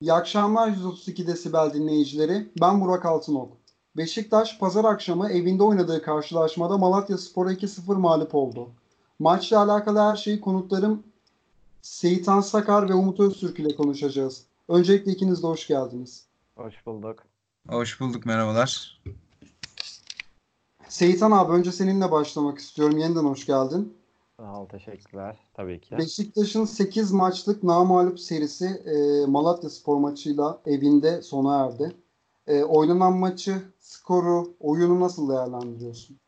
İyi akşamlar 132 Desibel dinleyicileri. Ben Burak Altınok. Beşiktaş pazar akşamı evinde oynadığı karşılaşmada Malatya Spor'a 2-0 mağlup oldu. Maçla alakalı her şeyi konuklarım Seyitan Sakar ve Umut Öztürk ile konuşacağız. Öncelikle ikiniz de hoş geldiniz. Hoş bulduk. Hoş bulduk merhabalar. Seyitan abi önce seninle başlamak istiyorum. Yeniden hoş geldin. Sağ ol, teşekkürler. Tabii ki. Beşiktaş'ın 8 maçlık namağlup serisi e, Malatya Spor maçıyla evinde sona erdi. E, oynanan maçı, skoru, oyunu nasıl değerlendiriyorsun?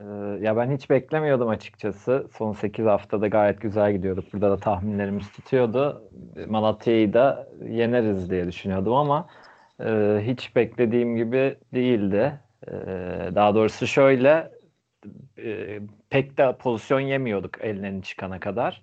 Ee, ya ben hiç beklemiyordum açıkçası. Son 8 haftada gayet güzel gidiyorduk. Burada da tahminlerimiz tutuyordu. Malatya'yı da yeneriz diye düşünüyordum ama e, hiç beklediğim gibi değildi. E, daha doğrusu şöyle e, pek de pozisyon yemiyorduk ellerini çıkana kadar.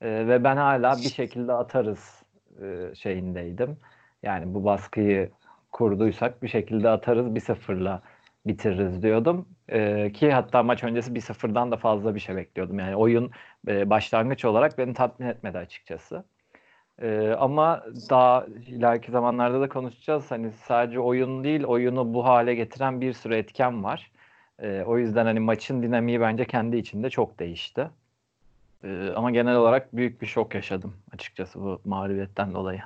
E, ve ben hala bir şekilde atarız e, şeyindeydim. Yani bu baskıyı kurduysak bir şekilde atarız bir sıfırla bitiririz diyordum. E, ki hatta maç öncesi bir sıfırdan da fazla bir şey bekliyordum. Yani oyun e, başlangıç olarak beni tatmin etmedi açıkçası. E, ama daha ileriki zamanlarda da konuşacağız. Hani sadece oyun değil, oyunu bu hale getiren bir sürü etken var. E, o yüzden hani maçın dinamiği bence kendi içinde çok değişti. E, ama genel olarak büyük bir şok yaşadım açıkçası bu mağlubiyetten dolayı.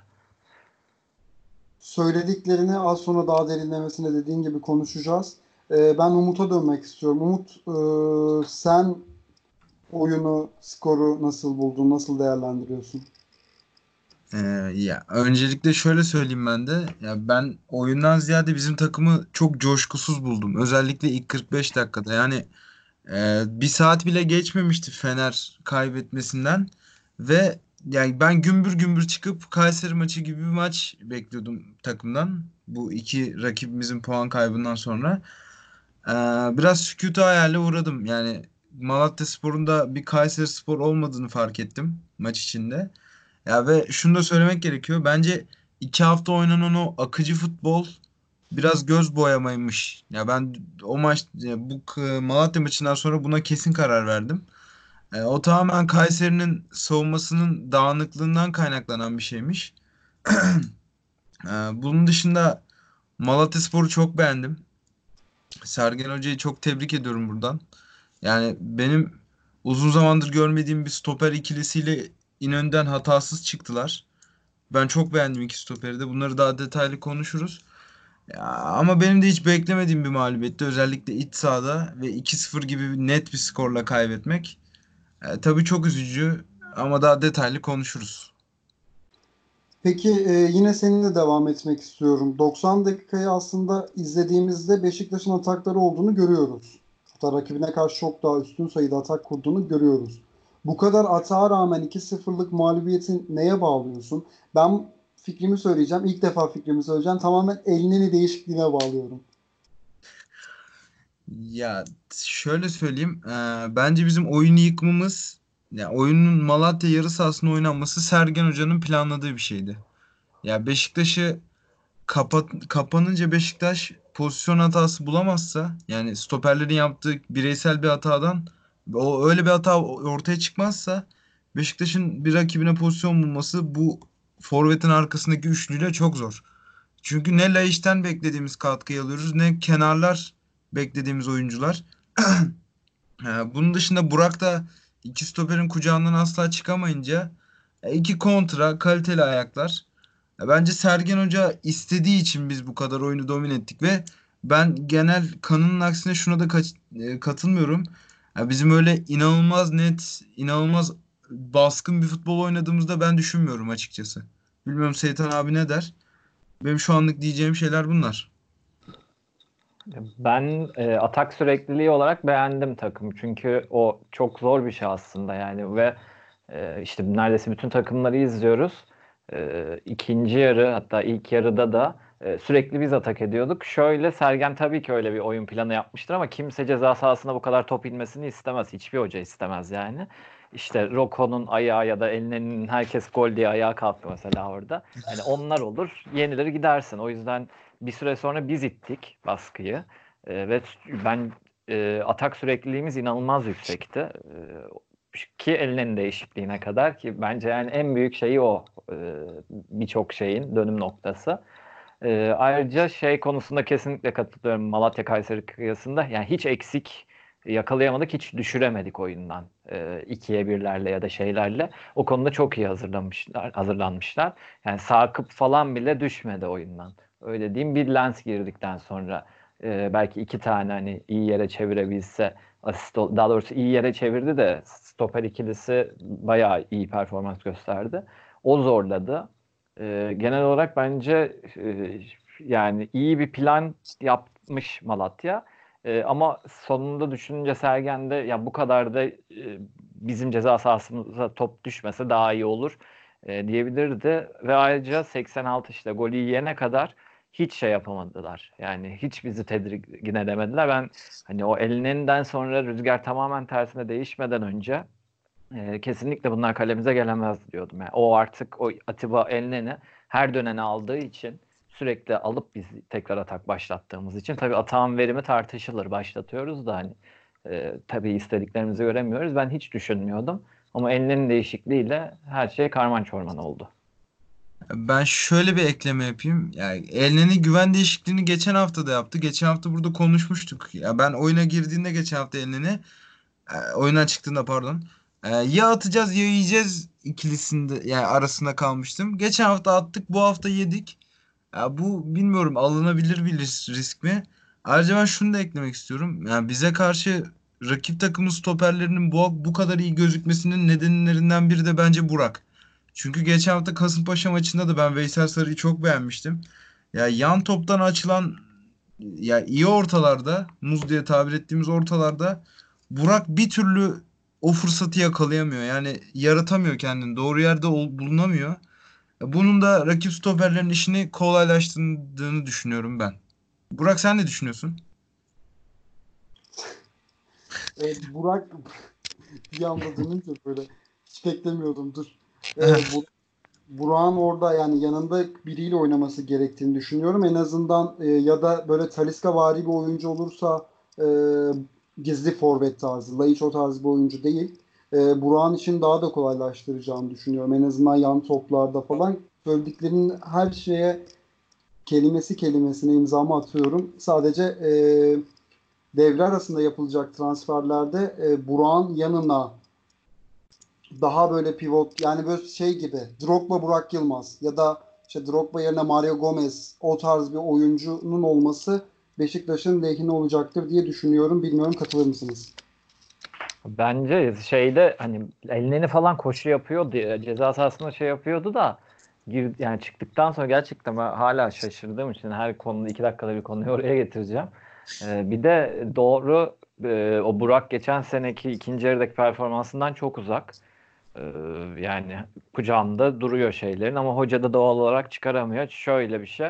Söylediklerini az sonra daha derinlemesine dediğin gibi konuşacağız. Ee, ben Umut'a dönmek istiyorum. Umut e, sen oyunu, skoru nasıl buldun, nasıl değerlendiriyorsun? Ee, ya öncelikle şöyle söyleyeyim ben de. Ya ben oyundan ziyade bizim takımı çok coşkusuz buldum. Özellikle ilk 45 dakikada. Yani e, bir saat bile geçmemişti Fener kaybetmesinden ve yani ben gümbür gümbür çıkıp Kayseri maçı gibi bir maç bekliyordum takımdan. Bu iki rakibimizin puan kaybından sonra. Ee, biraz sükutu hayale uğradım. Yani Malatya Spor'un da bir Kayseri Spor olmadığını fark ettim maç içinde. Ya ve şunu da söylemek gerekiyor. Bence iki hafta oynanan o akıcı futbol biraz göz boyamaymış. Ya ben o maç bu Malatya maçından sonra buna kesin karar verdim. E, o tamamen Kayseri'nin savunmasının dağınıklığından kaynaklanan bir şeymiş. e, bunun dışında Malatyaspor'u çok beğendim. Sergen Hoca'yı çok tebrik ediyorum buradan. Yani benim uzun zamandır görmediğim bir stoper ikilisiyle İnönü'den hatasız çıktılar. Ben çok beğendim iki stoperi de. Bunları daha detaylı konuşuruz. Ya, ama benim de hiç beklemediğim bir mağlubiyetti. Özellikle iç sahada ve 2-0 gibi net bir skorla kaybetmek. E, tabii çok üzücü ama daha detaylı konuşuruz. Peki e, yine seninle devam etmek istiyorum. 90 dakikayı aslında izlediğimizde Beşiktaş'ın atakları olduğunu görüyoruz. Hatta rakibine karşı çok daha üstün sayıda atak kurduğunu görüyoruz. Bu kadar atağa rağmen 2-0'lık mağlubiyetin neye bağlıyorsun? Ben fikrimi söyleyeceğim. İlk defa fikrimi söyleyeceğim. Tamamen Elneni değişikliğine bağlıyorum. Ya şöyle söyleyeyim. E, bence bizim oyunu yıkmamız yani oyunun Malatya yarı sahasında oynanması Sergen Hoca'nın planladığı bir şeydi. Ya Beşiktaş'ı kapat, kapanınca Beşiktaş pozisyon hatası bulamazsa yani stoperlerin yaptığı bireysel bir hatadan o öyle bir hata ortaya çıkmazsa Beşiktaş'ın bir rakibine pozisyon bulması bu forvetin arkasındaki üçlüyle çok zor. Çünkü ne Laiç'ten beklediğimiz katkıyı alıyoruz ne kenarlar beklediğimiz oyuncular. Bunun dışında Burak da iki stoperin kucağından asla çıkamayınca iki kontra kaliteli ayaklar. Bence Sergen Hoca istediği için biz bu kadar oyunu domine ettik ve ben genel kanının aksine şuna da e, katılmıyorum. bizim öyle inanılmaz net, inanılmaz baskın bir futbol oynadığımızda ben düşünmüyorum açıkçası. Bilmiyorum Seytan abi ne der? Benim şu anlık diyeceğim şeyler bunlar. Ben e, atak sürekliliği olarak beğendim takım. Çünkü o çok zor bir şey aslında yani ve e, işte neredeyse bütün takımları izliyoruz. E, ikinci yarı hatta ilk yarıda da e, sürekli biz atak ediyorduk. Şöyle Sergen tabii ki öyle bir oyun planı yapmıştır ama kimse ceza sahasına bu kadar top inmesini istemez. Hiçbir hoca istemez yani. İşte Roko'nun ayağı ya da Elne'nin herkes gol diye ayağa kalktı mesela orada. Hani onlar olur. Yenileri gidersin. O yüzden bir süre sonra biz ittik baskıyı e, ve ben e, atak sürekliliğimiz inanılmaz yüksekti. E, ki elinin değişikliğine kadar ki bence yani en büyük şeyi o e, birçok şeyin dönüm noktası. E, ayrıca şey konusunda kesinlikle katılıyorum Malatya Kayseri kıyasında yani hiç eksik yakalayamadık hiç düşüremedik oyundan e, ikiye birlerle ya da şeylerle o konuda çok iyi hazırlanmışlar hazırlanmışlar yani Sakıp falan bile düşmedi oyundan öyle diyeyim bir lens girdikten sonra e, belki iki tane hani iyi yere çevirebilse asist daha doğrusu iyi yere çevirdi de stoper ikilisi bayağı iyi performans gösterdi. O zorladı. E, genel olarak bence e, yani iyi bir plan yapmış Malatya. E, ama sonunda düşününce Sergen'de ya bu kadar da e, bizim ceza sahasımıza top düşmese daha iyi olur e, diyebilirdi. Ve ayrıca 86 işte golü yiyene kadar hiç şey yapamadılar. Yani hiç bizi tedirgin edemediler. Ben hani o elinden sonra rüzgar tamamen tersine değişmeden önce e, kesinlikle bunlar kalemize gelemez diyordum. Yani o artık o Atiba eline her döneni aldığı için sürekli alıp biz tekrar atak başlattığımız için tabii atağın verimi tartışılır. Başlatıyoruz da hani e, tabii istediklerimizi göremiyoruz. Ben hiç düşünmüyordum. Ama elinin değişikliğiyle her şey karman çorman oldu. Ben şöyle bir ekleme yapayım. Yani Elneni güven değişikliğini geçen hafta da yaptı. Geçen hafta burada konuşmuştuk. Ya ben oyuna girdiğinde geçen hafta Elneni e, oyundan çıktığında pardon. E, ya atacağız ya yiyeceğiz ikilisinde yani arasında kalmıştım. Geçen hafta attık, bu hafta yedik. Ya bu bilmiyorum alınabilir bir risk mi? Ayrıca ben şunu da eklemek istiyorum. Yani bize karşı rakip takımın stoperlerinin bu, bu kadar iyi gözükmesinin nedenlerinden biri de bence Burak. Çünkü geçen hafta Kasımpaşa maçında da ben Veysel Sarı'yı çok beğenmiştim. Ya yan toptan açılan ya iyi ortalarda, muz diye tabir ettiğimiz ortalarda Burak bir türlü o fırsatı yakalayamıyor. Yani yaratamıyor kendini. Doğru yerde bulunamıyor. Bunun da rakip stoperlerin işini kolaylaştırdığını düşünüyorum ben. Burak sen ne düşünüyorsun? evet, Burak bir anda dönünce böyle hiç beklemiyordum. Dur. Ee, bu, Burak'ın orada yani yanında biriyle oynaması gerektiğini düşünüyorum. En azından e, ya da böyle Taliska vari bir oyuncu olursa e, gizli forvet tarzı, Laiç o tarzı bir oyuncu değil. E, Burak'ın için daha da kolaylaştıracağını düşünüyorum. En azından yan toplarda falan. Söylediklerinin her şeye kelimesi kelimesine imzamı atıyorum. Sadece e, devre arasında yapılacak transferlerde e, Burak'ın yanına daha böyle pivot yani böyle şey gibi Drogba Burak Yılmaz ya da işte Drogba yerine Mario Gomez o tarz bir oyuncunun olması Beşiktaş'ın lehine olacaktır diye düşünüyorum. Bilmiyorum katılır mısınız? Bence şeyde hani ellerini falan koşu yapıyordu. Ceza sahasında şey yapıyordu da gir, yani çıktıktan sonra gerçekten ben hala şaşırdığım için her konuda iki dakikada bir konuyu oraya getireceğim. Ee, bir de doğru e, o Burak geçen seneki ikinci yarıdaki performansından çok uzak. Ee, yani kucağında duruyor şeylerin ama hoca da doğal olarak çıkaramıyor. Şöyle bir şey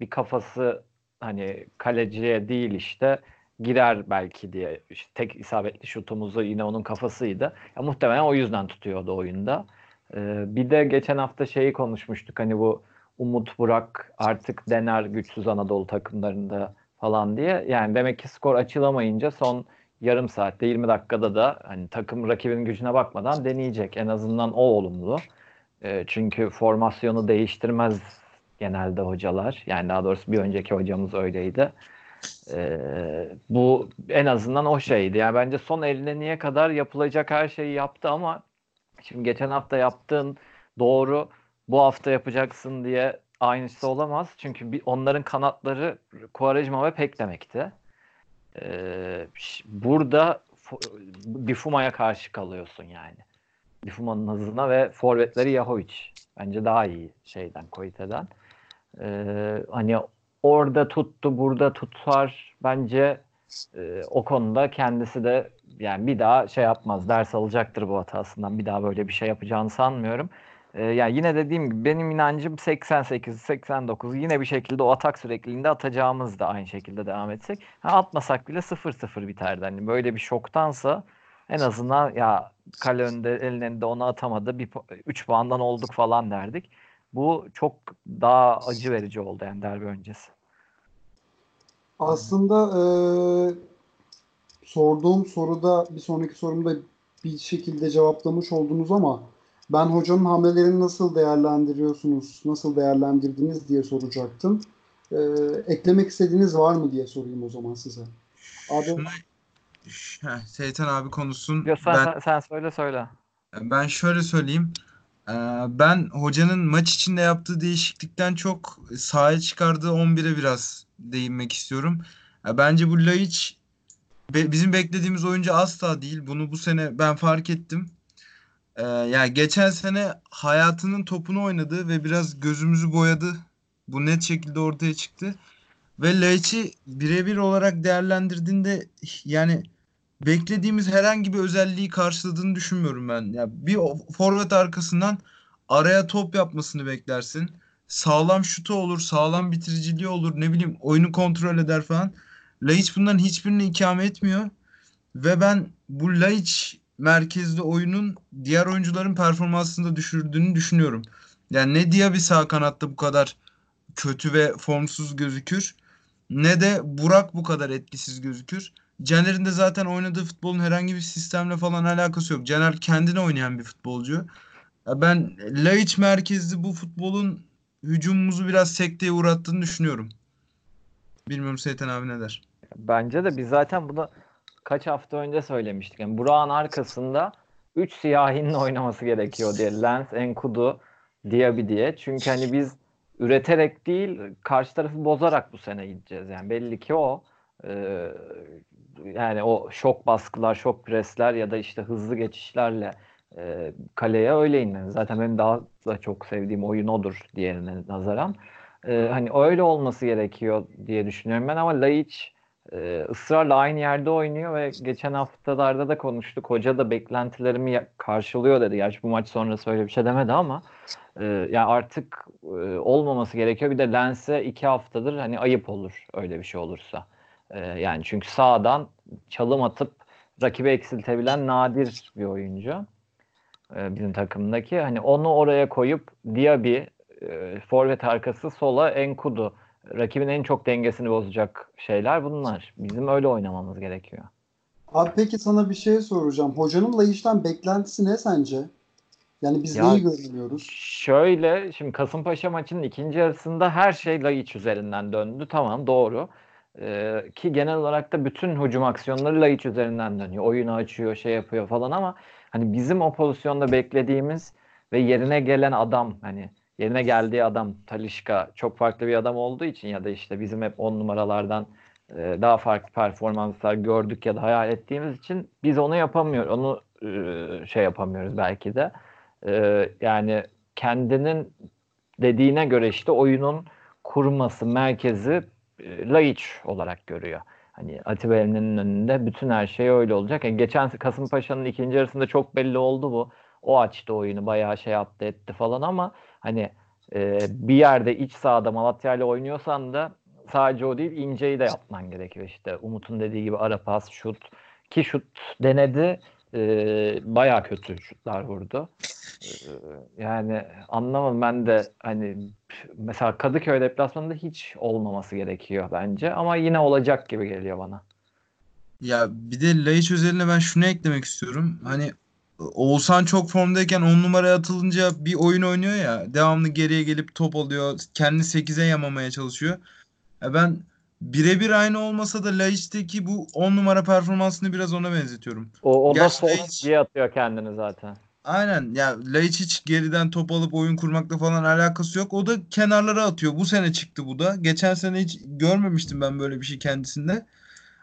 bir kafası hani kaleciye değil işte girer belki diye işte tek isabetli şutumuzu yine onun kafasıydı. Ya muhtemelen o yüzden tutuyordu oyunda. Ee, bir de geçen hafta şeyi konuşmuştuk hani bu Umut Burak artık dener güçsüz Anadolu takımlarında falan diye. Yani demek ki skor açılamayınca son yarım saatte 20 dakikada da hani takım rakibin gücüne bakmadan deneyecek. En azından o olumlu. E, çünkü formasyonu değiştirmez genelde hocalar. Yani daha doğrusu bir önceki hocamız öyleydi. E, bu en azından o şeydi. Yani bence son eline niye kadar yapılacak her şeyi yaptı ama şimdi geçen hafta yaptığın doğru bu hafta yapacaksın diye aynısı olamaz. Çünkü bir, onların kanatları Kuarejma ve Pek demekti. Ee, burada Bifuma'ya karşı kalıyorsun yani. Bifuma'nın hızına ve forvetleri Yahovic. Bence daha iyi şeyden, Koite'den. Ee, hani orada tuttu, burada tutar. Bence e, o konuda kendisi de yani bir daha şey yapmaz, ders alacaktır bu hatasından. Bir daha böyle bir şey yapacağını sanmıyorum. Ee, yani yine dediğim gibi benim inancım 88, 89 yine bir şekilde o atak sürekliliğinde atacağımız da aynı şekilde devam etsek. Ha, atmasak bile 0-0 biterdi. Hani böyle bir şoktansa en azından ya kale önünde elinde onu atamadı. Bir 3 puandan olduk falan derdik. Bu çok daha acı verici oldu yani derbi öncesi. Aslında e, sorduğum soruda bir sonraki sorumda bir şekilde cevaplamış oldunuz ama ben hocanın hamlelerini nasıl değerlendiriyorsunuz, nasıl değerlendirdiniz diye soracaktım. Ee, eklemek istediğiniz var mı diye sorayım o zaman size. Abi Şuna, Heh, Seyten abi konuşsun. Yok, sen, Ben sen, sen söyle söyle. ben şöyle söyleyeyim. Ee, Ben hocanın maç içinde yaptığı değişiklikten çok sahaya çıkardığı 11'e biraz değinmek istiyorum. Bence bu Laiç bizim beklediğimiz oyuncu asla değil. Bunu bu sene ben fark ettim. Ee, yani geçen sene hayatının topunu oynadı ve biraz gözümüzü boyadı. Bu net şekilde ortaya çıktı. Ve Laiç'i birebir olarak değerlendirdiğinde yani beklediğimiz herhangi bir özelliği karşıladığını düşünmüyorum ben. Ya bir forvet arkasından araya top yapmasını beklersin. Sağlam şutu olur, sağlam bitiriciliği olur, ne bileyim oyunu kontrol eder falan. Laiç bunların hiçbirini ikame etmiyor. Ve ben bu Laiç merkezli oyunun diğer oyuncuların performansını da düşürdüğünü düşünüyorum. Yani ne Diaby sağ kanatta bu kadar kötü ve formsuz gözükür ne de Burak bu kadar etkisiz gözükür. Caner'in de zaten oynadığı futbolun herhangi bir sistemle falan alakası yok. Caner kendine oynayan bir futbolcu. Ben Laiç merkezli bu futbolun hücumumuzu biraz sekteye uğrattığını düşünüyorum. Bilmiyorum Seyten abi ne der? Bence de biz zaten bunu kaç hafta önce söylemiştik. Yani Burak'ın arkasında 3 siyahinin oynaması gerekiyor diye. Lens, Enkudu, Diaby diye. Çünkü hani biz üreterek değil karşı tarafı bozarak bu sene gideceğiz. Yani belli ki o. Ee, yani o şok baskılar, şok presler ya da işte hızlı geçişlerle e, kaleye öyle inmeniz. Zaten benim daha da çok sevdiğim oyun odur diğerine nazaran. Ee, hani öyle olması gerekiyor diye düşünüyorum ben ama Laiç e, ısrarla aynı yerde oynuyor ve geçen haftalarda da konuştuk. Hoca da beklentilerimi karşılıyor dedi. Gerçi bu maç sonrası öyle bir şey demedi ama e, yani artık e, olmaması gerekiyor. Bir de Lens'e iki haftadır hani ayıp olur öyle bir şey olursa. E, yani çünkü sağdan çalım atıp rakibi eksiltebilen nadir bir oyuncu e, bizim takımdaki. Hani onu oraya koyup Diaby e, forvet arkası sola Enkudu rakibin en çok dengesini bozacak şeyler bunlar. Bizim öyle oynamamız gerekiyor. Abi peki sana bir şey soracağım. Hocanın Laiç'ten beklentisi ne sence? Yani biz Ya- neyi görmüyoruz? Şöyle şimdi Kasımpaşa maçının ikinci yarısında her şey Laiç üzerinden döndü. Tamam doğru. Ki genel olarak da bütün hücum aksiyonları Laiç üzerinden dönüyor. Oyunu açıyor, şey yapıyor falan ama hani bizim o pozisyonda beklediğimiz ve yerine gelen adam hani yerine geldiği adam Talişka çok farklı bir adam olduğu için ya da işte bizim hep on numaralardan daha farklı performanslar gördük ya da hayal ettiğimiz için biz onu yapamıyoruz. Onu şey yapamıyoruz belki de. Yani kendinin dediğine göre işte oyunun kurması, merkezi e, Laiç olarak görüyor. Hani Atiba Elnen'in önünde bütün her şey öyle olacak. Yani geçen Kasımpaşa'nın ikinci yarısında çok belli oldu bu. O açtı oyunu bayağı şey yaptı etti falan ama hani e, bir yerde iç sahada Malatya ile oynuyorsan da sadece o değil inceyi de yapman gerekiyor işte. Umut'un dediği gibi ara pas, şut ki şut denedi e, bayağı kötü şutlar vurdu. E, yani anlamadım ben de hani mesela Kadıköy deplasmanında hiç olmaması gerekiyor bence ama yine olacak gibi geliyor bana. Ya bir de Laiç özeline ben şunu eklemek istiyorum. Hani Oğuzhan çok formdayken 10 numaraya atılınca bir oyun oynuyor ya. Devamlı geriye gelip top alıyor. Kendini 8'e yamamaya çalışıyor. Ya ben birebir aynı olmasa da Laiç'teki bu 10 numara performansını biraz ona benzetiyorum. O, o da sol Laiç- diye atıyor kendini zaten. Aynen ya Laiç hiç geriden top alıp oyun kurmakla falan alakası yok. O da kenarlara atıyor. Bu sene çıktı bu da. Geçen sene hiç görmemiştim ben böyle bir şey kendisinde.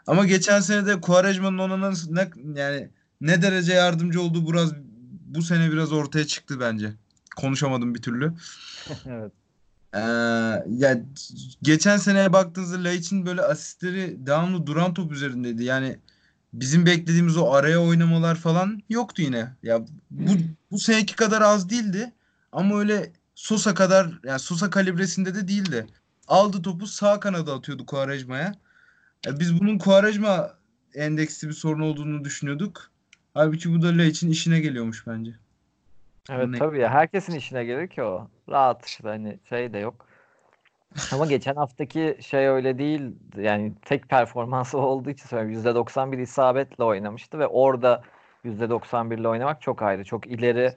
Ama geçen sene de Quaresma'nın ona ne, yani ne derece yardımcı olduğu biraz bu sene biraz ortaya çıktı bence. Konuşamadım bir türlü. evet. Ee, ya geçen seneye baktığınızda Laiç'in böyle asistleri devamlı duran top üzerindeydi. Yani bizim beklediğimiz o araya oynamalar falan yoktu yine. Ya bu bu seneki kadar az değildi ama öyle Sosa kadar yani Sosa kalibresinde de değildi. Aldı topu sağ kanada atıyordu Quaresma'ya. Ya biz bunun Quaresma endeksli bir sorun olduğunu düşünüyorduk. Halbuki bu da Laiç'in işine geliyormuş bence. Evet Ne- tabii ya herkesin işine gelir ki o. Rahat işte hani şey de yok. Ama geçen haftaki şey öyle değil. Yani tek performansı olduğu için söylüyorum. %91 isabetle oynamıştı ve orada %91 ile oynamak çok ayrı. Çok ileri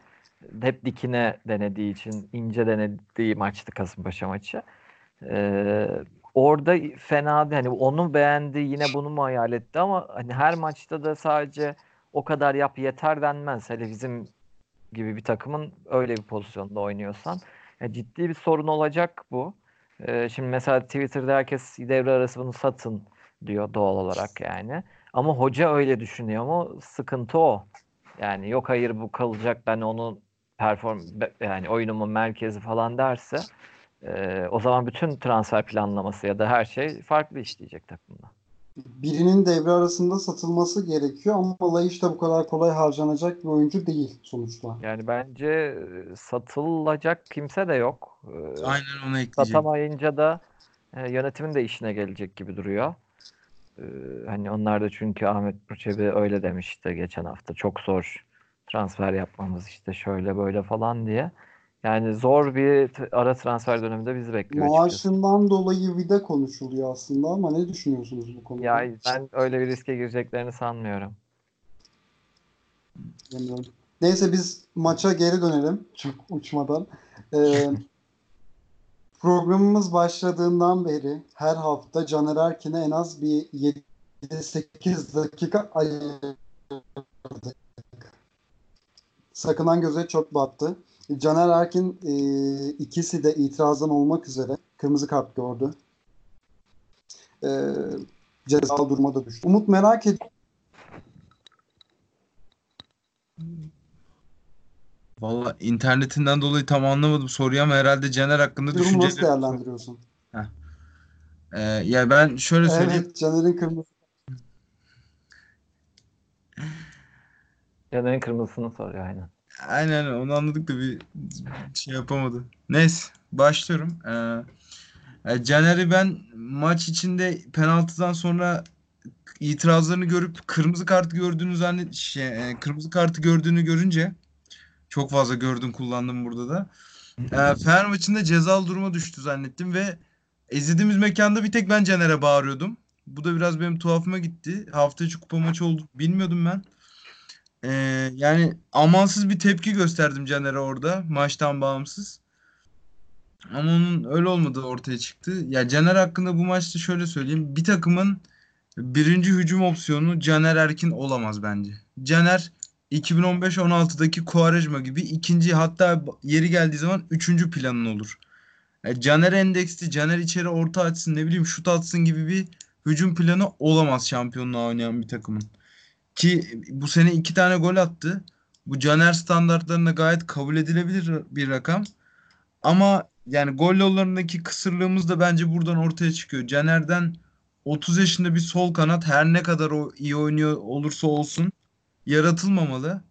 hep dikine denediği için ince denediği maçtı Kasımpaşa maçı. Ee, orada fena. Hani onu beğendi yine bunu mu hayal etti ama hani her maçta da sadece o kadar yap yeter denmez. Hele bizim gibi bir takımın öyle bir pozisyonda oynuyorsan. Yani ciddi bir sorun olacak bu. Ee, şimdi mesela Twitter'da herkes devre arası bunu satın diyor doğal olarak yani. Ama hoca öyle düşünüyor mu? Sıkıntı o. Yani yok hayır bu kalacak ben onun perform yani oyunumun merkezi falan derse e, o zaman bütün transfer planlaması ya da her şey farklı işleyecek takımda. Birinin devre arasında satılması gerekiyor ama Laiş de bu kadar kolay harcanacak bir oyuncu değil sonuçta. Yani bence satılacak kimse de yok. Aynen onu ekleyeceğim. Satamayınca da e, yönetimin de işine gelecek gibi duruyor. Hani onlar da çünkü Ahmet Burçebi öyle demişti geçen hafta. Çok zor transfer yapmamız işte şöyle böyle falan diye. Yani zor bir ara transfer döneminde bizi bekliyor. Maaşından açıkçası. dolayı vida konuşuluyor aslında ama ne düşünüyorsunuz bu konuda? Ya ben öyle bir riske gireceklerini sanmıyorum. Bilmiyorum. Neyse biz maça geri dönelim. Çok uçmadan. Ee, programımız başladığından beri her hafta Caner Erkin'e en az bir 7-8 dakika ayırdık. Sakınan göze çok battı. Caner Erkin e, ikisi de itirazdan olmak üzere kırmızı kart gördü. E, ceza duruma da düştü. Umut merak ediyorum. Valla internetinden dolayı tam anlamadım soruyu ama herhalde Caner hakkında Durumu düşünceleri... nasıl değerlendiriyorsun? Ee, ya ben şöyle söyleyeyim. Evet Caner'in kırmızı Caner'in kırmızısını soruyor aynen. Aynen onu anladık da bir şey yapamadı. Neyse başlıyorum. Ee, Caner'i ben maç içinde penaltıdan sonra itirazlarını görüp kırmızı kart gördüğünü zannet şey, kırmızı kartı gördüğünü görünce çok fazla gördüm kullandım burada da. Ee, Fener maçında cezalı duruma düştü zannettim ve izlediğimiz mekanda bir tek ben Caner'e bağırıyordum. Bu da biraz benim tuhafıma gitti. Hafta içi kupa maçı oldu. Bilmiyordum ben. Ee, yani amansız bir tepki gösterdim Caner'e orada maçtan bağımsız. Ama onun öyle olmadığı ortaya çıktı. Ya Caner hakkında bu maçta şöyle söyleyeyim. Bir takımın birinci hücum opsiyonu Caner Erkin olamaz bence. Caner 2015-16'daki Quaresma gibi ikinci hatta yeri geldiği zaman üçüncü planın olur. Yani Caner endeksli, Caner içeri orta açsın ne bileyim şut atsın gibi bir hücum planı olamaz şampiyonluğa oynayan bir takımın. Ki bu sene iki tane gol attı. Bu Caner standartlarında gayet kabul edilebilir bir rakam. Ama yani gol yollarındaki kısırlığımız da bence buradan ortaya çıkıyor. Caner'den 30 yaşında bir sol kanat her ne kadar o iyi oynuyor olursa olsun yaratılmamalı.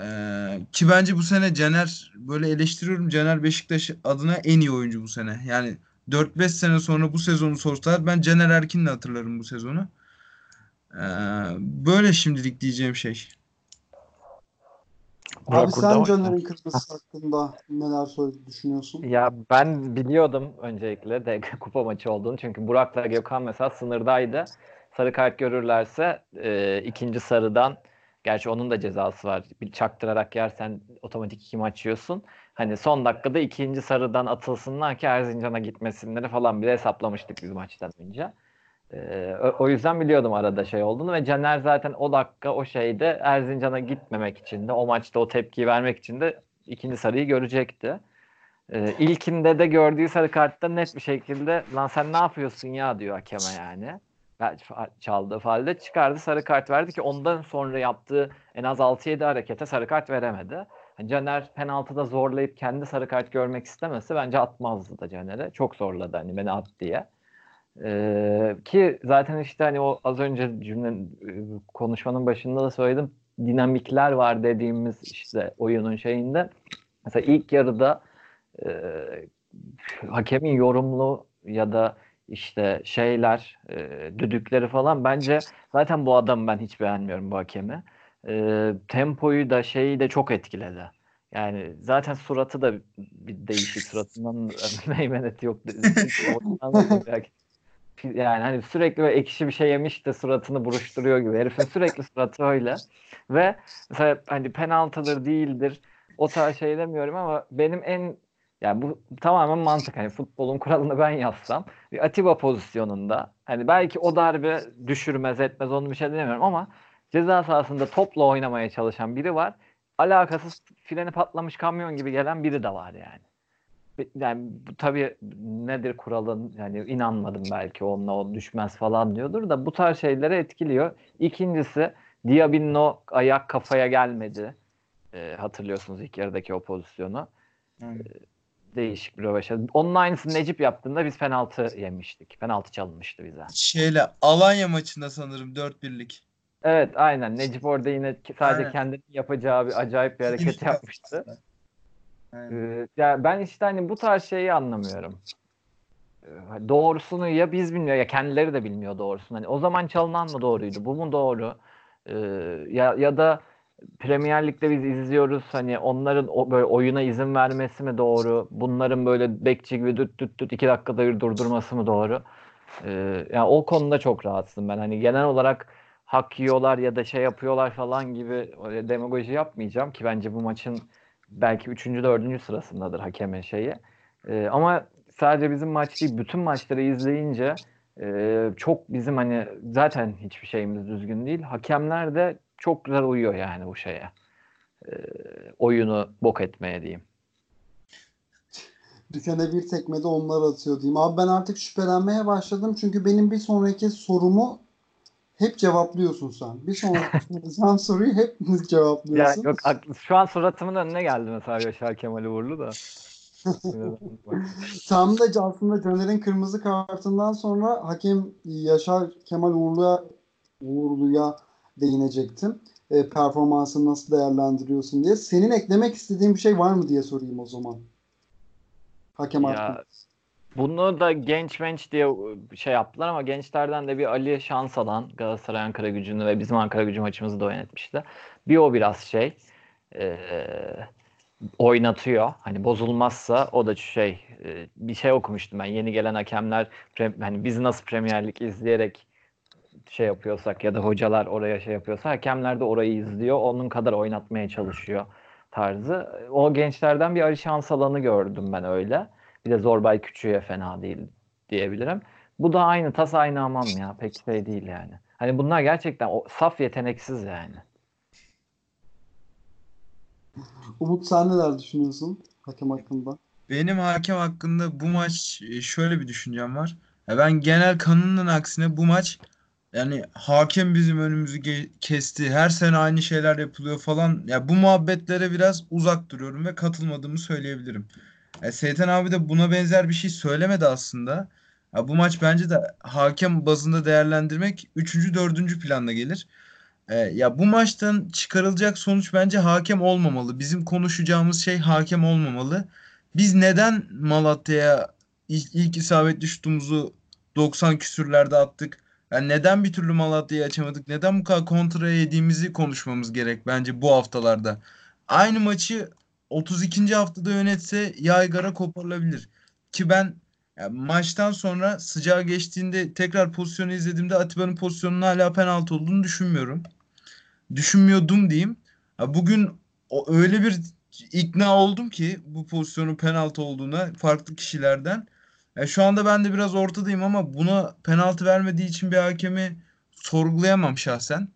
Ee, ki bence bu sene Caner böyle eleştiriyorum. Caner Beşiktaş adına en iyi oyuncu bu sene. Yani 4-5 sene sonra bu sezonu sorsalar ben Caner Erkin'le hatırlarım bu sezonu. Ee, böyle şimdilik diyeceğim şey. Abi sen Caner'in kırmızısı hakkında neler düşünüyorsun? Ya ben biliyordum öncelikle de kupa maçı olduğunu. Çünkü Burak'la Gökhan mesela sınırdaydı. Sarı kart görürlerse e, ikinci sarıdan Gerçi onun da cezası var. Bir çaktırarak yersen otomatik iki maç yiyorsun. Hani son dakikada ikinci sarıdan atılsınlar ki Erzincan'a gitmesinleri falan bile hesaplamıştık biz maçtan önce. Ee, o yüzden biliyordum arada şey olduğunu ve Caner zaten o dakika o şeyde Erzincan'a gitmemek için de o maçta o tepkiyi vermek için de ikinci sarıyı görecekti. Ee, ilkinde de gördüğü sarı kartta net bir şekilde lan sen ne yapıyorsun ya diyor hakeme yani çaldığı falde çıkardı sarı kart verdi ki ondan sonra yaptığı en az 6-7 harekete sarı kart veremedi. Yani Caner penaltıda zorlayıp kendi sarı kart görmek istemesi bence atmazdı da Caner'e. Çok zorladı hani beni at diye. Ee, ki zaten işte hani o az önce cümle konuşmanın başında da söyledim dinamikler var dediğimiz işte oyunun şeyinde. Mesela ilk yarıda e, hakemin yorumlu ya da işte şeyler, e, düdükleri falan bence zaten bu adam ben hiç beğenmiyorum bu hakemi. E, tempoyu da şeyi de çok etkiledi. Yani zaten suratı da bir değişik suratından meymeneti yok. Yani hani sürekli böyle ekşi bir şey yemiş de suratını buruşturuyor gibi. Herifin sürekli suratı öyle. Ve mesela hani penaltıdır değildir o tarz şey demiyorum ama benim en yani bu tamamen mantık. Hani futbolun kuralını ben yazsam bir Atiba pozisyonunda hani belki o darbe düşürmez etmez onu bir şey demiyorum ama ceza sahasında topla oynamaya çalışan biri var. Alakasız freni patlamış kamyon gibi gelen biri de var yani. Yani tabii nedir kuralın yani inanmadım belki onunla o düşmez falan diyordur da bu tarz şeylere etkiliyor. İkincisi Diaby'nin o ayak kafaya gelmedi. E, hatırlıyorsunuz ilk yarıdaki o pozisyonu. E, değişik bir röveşat. Onun aynısını Necip yaptığında biz penaltı yemiştik. Penaltı çalınmıştı bize. Şeyle Alanya maçında sanırım 4-1'lik. Evet aynen. Necip orada yine sadece Aynen. kendini yapacağı bir acayip bir hareket yapmıştı. Ee, ya ben işte hani bu tarz şeyi anlamıyorum. Ee, doğrusunu ya biz bilmiyor ya kendileri de bilmiyor doğrusunu. Hani o zaman çalınan mı doğruydu? Bu mu doğru? Ee, ya ya da Premier Lig'de biz izliyoruz hani onların o böyle oyuna izin vermesi mi doğru? Bunların böyle bekçi gibi düt düt düt iki dakikada bir durdurması mı doğru? Ee, yani o konuda çok rahatsızım ben. Hani genel olarak hak yiyorlar ya da şey yapıyorlar falan gibi öyle demagoji yapmayacağım ki bence bu maçın belki 3. 4. sırasındadır hakemin şeyi. Ee, ama sadece bizim maç değil bütün maçları izleyince e, çok bizim hani zaten hiçbir şeyimiz düzgün değil. Hakemler de çok güzel uyuyor yani bu şeye. Ee, oyunu bok etmeye diyeyim. Dükene bir tekmede onlar atıyor diyeyim. Abi ben artık şüphelenmeye başladım. Çünkü benim bir sonraki sorumu hep cevaplıyorsun sen. Bir sonraki soracağım soruyu hep Ya cevaplıyorsun. yok aklı- şu an suratımın önüne geldi mesela Yaşar Kemal Uğurlu da. Tam da aslında Caner'in kırmızı kartından sonra hakem Yaşar Kemal Uğurlu'ya Uğurlu'ya değinecektim. E, performansını nasıl değerlendiriyorsun diye. Senin eklemek istediğin bir şey var mı diye sorayım o zaman. Hakem Ya, hakkında. Bunu da genç menç diye şey yaptılar ama gençlerden de bir Ali Şansalan Galatasaray Ankara gücünü ve bizim Ankara gücü maçımızı da oynatmıştı. Bir o biraz şey e, oynatıyor. Hani bozulmazsa o da şey e, bir şey okumuştum ben. Yeni gelen hakemler pre- hani biz nasıl Premier Lig izleyerek şey yapıyorsak ya da hocalar oraya şey yapıyorsa hakemler de orayı izliyor. Onun kadar oynatmaya çalışıyor tarzı. O gençlerden bir Ali Şansalan'ı gördüm ben öyle. Bir de Zorbay Küçük'e fena değil diyebilirim. Bu da aynı tas aynı hamam ya. Pek şey değil yani. Hani bunlar gerçekten o, saf yeteneksiz yani. Umut sen neler düşünüyorsun hakem hakkında? Benim hakem hakkında bu maç e, şöyle bir düşüncem var. Ben genel kanunun aksine bu maç yani hakem bizim önümüzü ge- kesti. Her sene aynı şeyler yapılıyor falan. Ya bu muhabbetlere biraz uzak duruyorum ve katılmadığımı söyleyebilirim. Ya Seyten abi de buna benzer bir şey söylemedi aslında. Ya bu maç bence de hakem bazında değerlendirmek 3. 4. planda gelir. E, ya bu maçtan çıkarılacak sonuç bence hakem olmamalı. Bizim konuşacağımız şey hakem olmamalı. Biz neden Malatya'ya ilk, ilk isabetli şutumuzu 90 küsürlerde attık? Yani neden bir türlü Malatya'yı açamadık? Neden bu kadar kontra yediğimizi konuşmamız gerek bence bu haftalarda. Aynı maçı 32. haftada yönetse yaygara koparılabilir. Ki ben ya maçtan sonra sıcağı geçtiğinde tekrar pozisyonu izlediğimde Atiba'nın pozisyonunun hala penaltı olduğunu düşünmüyorum. Düşünmüyordum diyeyim. Ya bugün o öyle bir ikna oldum ki bu pozisyonun penaltı olduğuna farklı kişilerden. Ya şu anda ben de biraz ortadayım ama buna penaltı vermediği için bir hakemi sorgulayamam şahsen.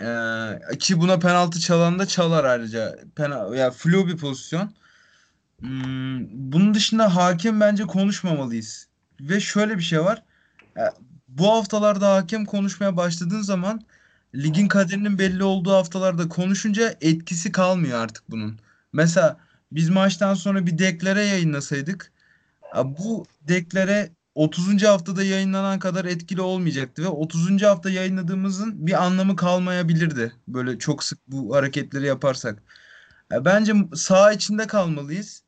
Ee, ki buna penaltı çalan da çalar ayrıca. Pena ya flu bir pozisyon. Hmm, bunun dışında hakem bence konuşmamalıyız. Ve şöyle bir şey var. Ya, bu haftalarda hakem konuşmaya başladığın zaman ligin kaderinin belli olduğu haftalarda konuşunca etkisi kalmıyor artık bunun. Mesela biz maçtan sonra bir deklare yayınlasaydık ya bu deklare 30. haftada yayınlanan kadar etkili olmayacaktı ve 30. hafta yayınladığımızın bir anlamı kalmayabilirdi. Böyle çok sık bu hareketleri yaparsak. Ya bence saha içinde kalmalıyız.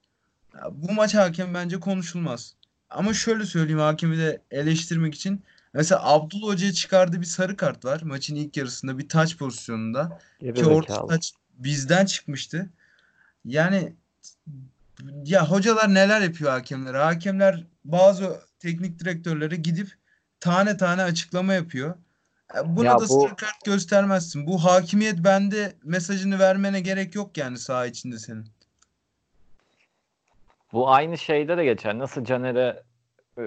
Bu maç hakem bence konuşulmaz. Ama şöyle söyleyeyim hakemi de eleştirmek için. Mesela Abdullah Hoca'ya çıkardığı bir sarı kart var maçın ilk yarısında bir taç pozisyonunda. Geri Ki orta taç bizden çıkmıştı. Yani ya hocalar neler yapıyor hakemlere? Hakemler bazı teknik direktörlere gidip tane tane açıklama yapıyor. E, Buna Ya da bu- sarı kart göstermezsin. Bu hakimiyet bende mesajını vermene gerek yok yani saha içinde senin. Bu aynı şeyde de geçer. Nasıl Caner'e e,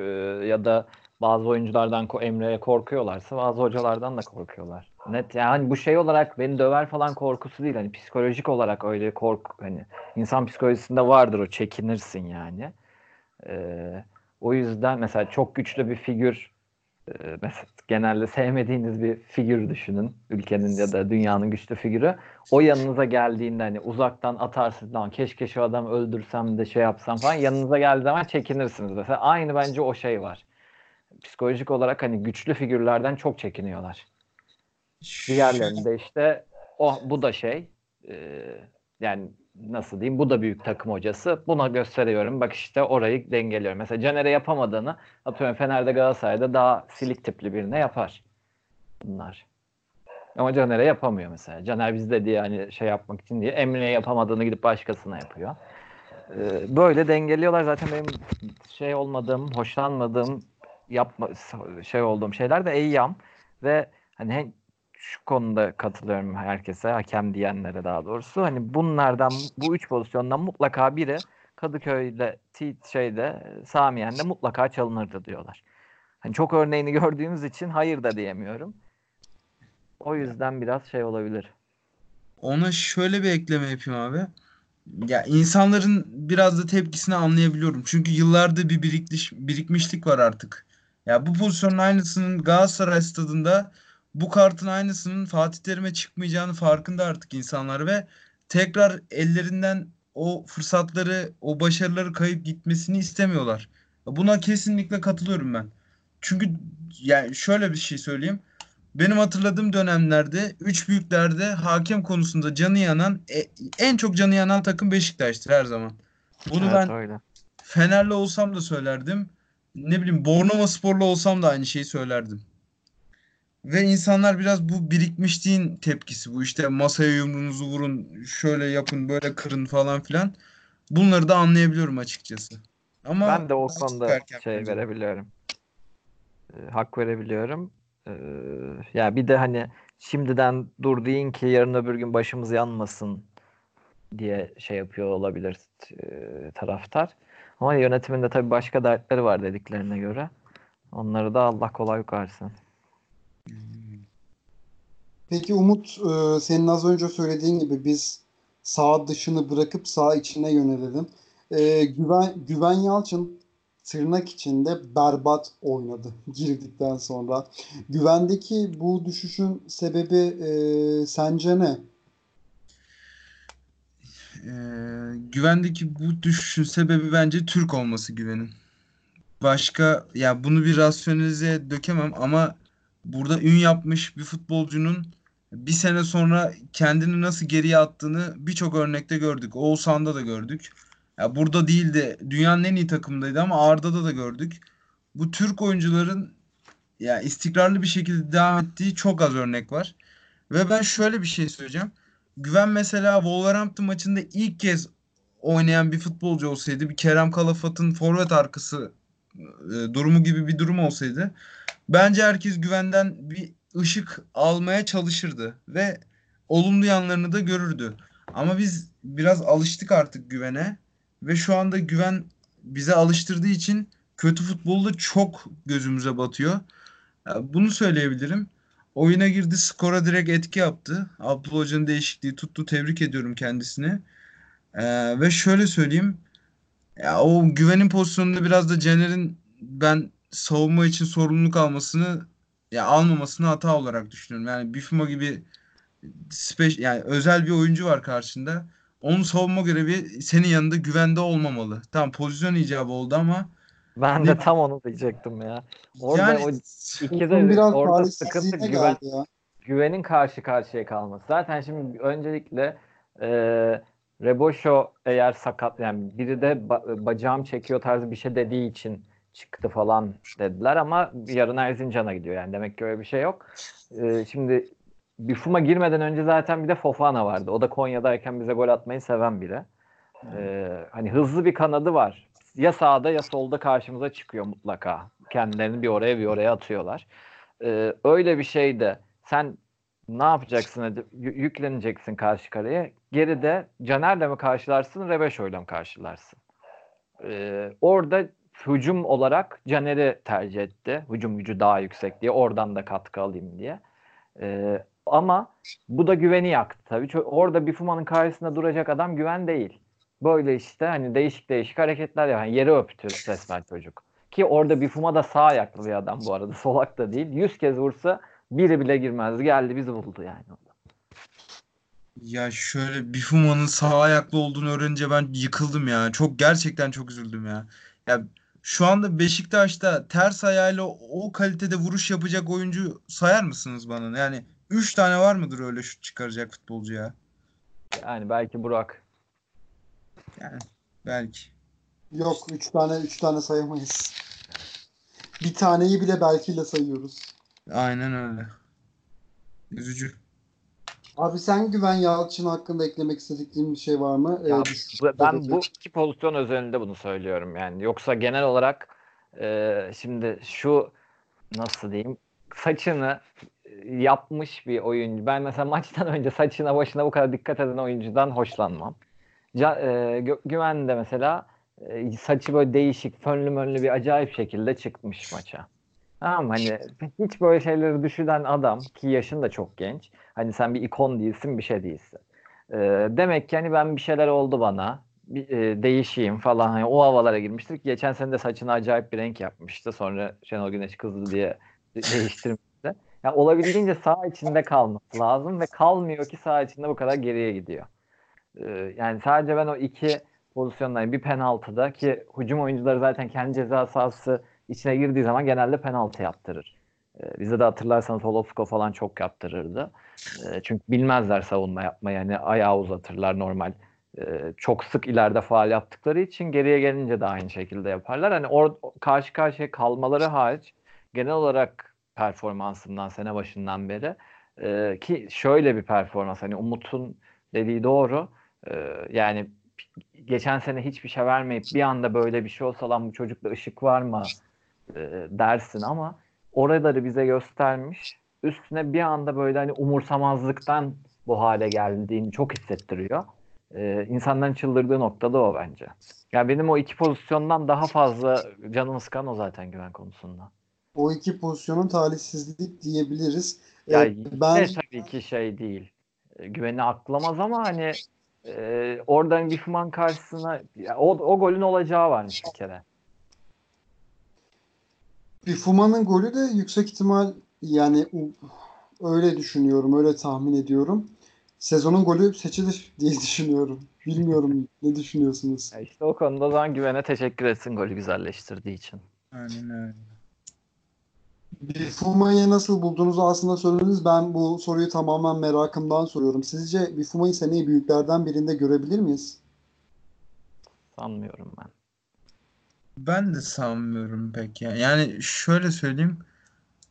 ya da bazı oyunculardan Emre'ye korkuyorlarsa bazı hocalardan da korkuyorlar. Net yani bu şey olarak beni döver falan korkusu değil. Hani psikolojik olarak öyle kork hani insan psikolojisinde vardır o çekinirsin yani. E, o yüzden mesela çok güçlü bir figür e, mesela genelde sevmediğiniz bir figür düşünün. Ülkenin ya da dünyanın güçlü figürü. O yanınıza geldiğinde hani uzaktan atarsınız lan keşke şu adamı öldürsem de şey yapsam falan yanınıza geldiği zaman çekinirsiniz mesela. Aynı bence o şey var. Psikolojik olarak hani güçlü figürlerden çok çekiniyorlar. Diğerlerinde işte o bu da şey e, yani nasıl diyeyim bu da büyük takım hocası. Buna gösteriyorum. Bak işte orayı dengeliyorum. Mesela Caner'e yapamadığını atıyorum Fener'de Galatasaray'da daha silik tipli birine yapar. Bunlar. Ama Caner'e yapamıyor mesela. Caner bizde diye hani şey yapmak için diye Emre'ye yapamadığını gidip başkasına yapıyor. Ee, böyle dengeliyorlar. Zaten benim şey olmadığım, hoşlanmadığım yapma şey olduğum şeyler de Eyyam ve hani şu konuda katılıyorum herkese, hakem diyenlere daha doğrusu. Hani bunlardan bu üç pozisyondan mutlaka biri Kadıköy'de, şeyde, Samiyen'de mutlaka çalınırdı diyorlar. Hani çok örneğini gördüğümüz için hayır da diyemiyorum. O yüzden biraz şey olabilir. Ona şöyle bir ekleme yapayım abi. Ya insanların biraz da tepkisini anlayabiliyorum. Çünkü yıllardır bir birikmiş, birikmişlik var artık. Ya bu pozisyonun aynısının Galatasaray stadında bu kartın aynısının Fatih Terim'e çıkmayacağını farkında artık insanlar ve tekrar ellerinden o fırsatları, o başarıları kayıp gitmesini istemiyorlar. Buna kesinlikle katılıyorum ben. Çünkü yani şöyle bir şey söyleyeyim. Benim hatırladığım dönemlerde üç büyüklerde hakem konusunda canı yanan e- en çok canı yanan takım Beşiktaş'tır her zaman. Bunu Evet, ben öyle. Fenerli olsam da söylerdim. Ne bileyim Bornova Sporlu olsam da aynı şeyi söylerdim. Ve insanlar biraz bu birikmişliğin tepkisi bu işte masaya yumruğunuzu vurun şöyle yapın böyle kırın falan filan. Bunları da anlayabiliyorum açıkçası. Ama Ben de o konuda şey bence. verebiliyorum. Ee, hak verebiliyorum. Ee, ya bir de hani şimdiden dur deyin ki yarın öbür gün başımız yanmasın diye şey yapıyor olabilir e, taraftar. Ama yönetimin de tabii başka dertleri var dediklerine göre. Onları da Allah kolay yukarsın. Peki Umut, e, senin az önce söylediğin gibi biz sağ dışını bırakıp sağ içine yönelelim. E, Güven, Güven Yalçın tırnak içinde berbat oynadı girdikten sonra. Güvendeki bu düşüşün sebebi e, sence ne? Ee, güvendeki bu düşüşün sebebi bence Türk olması güvenin. Başka ya bunu bir rasyonelize dökemem ama burada ün yapmış bir futbolcunun bir sene sonra kendini nasıl geriye attığını birçok örnekte gördük. Oğuzhan'da da gördük. Ya burada değil de dünyanın en iyi takımındaydı ama Arda'da da gördük. Bu Türk oyuncuların ya istikrarlı bir şekilde devam ettiği çok az örnek var. Ve ben şöyle bir şey söyleyeceğim. Güven mesela Wolverhampton maçında ilk kez oynayan bir futbolcu olsaydı, bir Kerem Kalafat'ın forvet arkası e, durumu gibi bir durum olsaydı bence herkes güvenden bir ışık almaya çalışırdı ve olumlu yanlarını da görürdü. Ama biz biraz alıştık artık güvene ve şu anda güven bize alıştırdığı için kötü futbolda çok gözümüze batıyor. Bunu söyleyebilirim. Oyuna girdi, skora direkt etki yaptı. Abdullah Hoca'nın değişikliği tuttu. Tebrik ediyorum kendisini. Ee, ve şöyle söyleyeyim. Ya o güvenin pozisyonunda biraz da Caner'in ben savunma için sorumluluk almasını ya almamasını hata olarak düşünüyorum. Yani Bifuma gibi spe- yani özel bir oyuncu var karşında. Onun savunma görevi senin yanında güvende olmamalı. Tamam pozisyon icabı oldu ama Ben Ne- de tam onu diyecektim ya. Orada yani o ikide biraz orada sıkıntı güven, ya. güvenin karşı karşıya kalması. Zaten şimdi öncelikle e, Reboşo eğer sakat yani biri de ba- bacağım çekiyor tarzı bir şey dediği için çıktı falan dediler ama yarın Erzincan'a gidiyor yani demek ki öyle bir şey yok. E, şimdi Bifuma girmeden önce zaten bir de Fofana vardı. O da Konya'dayken bize gol atmayı seven biri. E, hani hızlı bir kanadı var. ya sağda ya solda karşımıza çıkıyor mutlaka. Kendilerini bir oraya bir oraya atıyorlar. Ee, öyle bir şeyde sen ne yapacaksın? Yükleneceksin karşı kareye. Geride Caner'le mi karşılarsın, Rebeşo'yla mı karşılarsın? Ee, orada hücum olarak Caner'i tercih etti. Hücum gücü daha yüksek diye. Oradan da katkı alayım diye. Ee, ama bu da güveni yaktı tabii. Ço- orada Bifuma'nın karşısında duracak adam güven değil. Böyle işte hani değişik değişik hareketler. Yani yere öptü resmen çocuk. Ki orada Bifuma da sağ ayaklı bir adam bu arada. Solak da değil. Yüz kez vursa biri bile girmezdi. Geldi bizi buldu yani. Ya şöyle Bifuma'nın sağ ayaklı olduğunu öğrenince ben yıkıldım ya. Çok gerçekten çok üzüldüm ya. Ya şu anda Beşiktaş'ta ters ayağıyla o kalitede vuruş yapacak oyuncu sayar mısınız bana? Yani 3 tane var mıdır öyle şut çıkaracak futbolcu ya? Yani belki Burak. Yani belki. Yok 3 tane 3 tane sayamayız. Bir taneyi bile belkiyle sayıyoruz. Aynen öyle. Üzücü. Abi sen Güven Yalçın hakkında eklemek istediklerin bir şey var mı? Ya Ee, ben bu iki pozisyon özelinde bunu söylüyorum yani. Yoksa genel olarak e, şimdi şu nasıl diyeyim saçını e, yapmış bir oyuncu. Ben mesela maçtan önce saçına başına bu kadar dikkat eden oyuncudan hoşlanmam. Ca, e, Gö- Güven de mesela e, saçı böyle değişik, fönlü mönlü bir acayip şekilde çıkmış maça. Tamam hani hiç böyle şeyleri düşünen adam ki yaşın da çok genç. Hani sen bir ikon değilsin, bir şey değilsin. Ee, demek ki hani ben bir şeyler oldu bana. Bir, e, değişeyim falan. Hani o havalara girmiştir. Geçen sene de saçını acayip bir renk yapmıştı. Sonra Şenol Güneş kızdı diye de- değiştirmişti. Yani olabildiğince sağ içinde kalması lazım ve kalmıyor ki sağ içinde bu kadar geriye gidiyor. Ee, yani sadece ben o iki pozisyondan bir penaltıda ki hücum oyuncuları zaten kendi ceza sahası içine girdiği zaman genelde penaltı yaptırır. Ee, bize de hatırlarsanız Holosko falan çok yaptırırdı. E, çünkü bilmezler savunma yapmayı. Yani ayağı uzatırlar normal. E, çok sık ileride faal yaptıkları için geriye gelince de aynı şekilde yaparlar. Hani or karşı karşıya kalmaları hariç genel olarak performansından sene başından beri e, ki şöyle bir performans hani Umut'un dediği doğru. E, yani geçen sene hiçbir şey vermeyip bir anda böyle bir şey olsa lan bu çocukta ışık var mı e, dersin ama oraları bize göstermiş üstüne bir anda böyle hani umursamazlıktan bu hale geldiğini çok hissettiriyor. Ee, insanların çıldırdığı nokta da o bence. Yani benim o iki pozisyondan daha fazla canımı sıkan o zaten güven konusunda. O iki pozisyonun talihsizlik diyebiliriz. Ya Ee, ben tabii ki şey değil. e, Güveni aklamaz ama hani e, oradan Bifman karşısına o, o golün olacağı varmış bir kere. Bifuma'nın golü de yüksek ihtimal yani öyle düşünüyorum, öyle tahmin ediyorum. Sezonun golü seçilir diye düşünüyorum. Bilmiyorum ne düşünüyorsunuz? Ya işte o konuda o zaman güvene teşekkür etsin golü güzelleştirdiği için. Aynen öyle. Bifuma'yı nasıl bulduğunuzu aslında söylediniz. Ben bu soruyu tamamen merakımdan soruyorum. Sizce Bifuma'yı seneye büyüklerden birinde görebilir miyiz? Sanmıyorum ben. Ben de sanmıyorum pek ya. Yani şöyle söyleyeyim.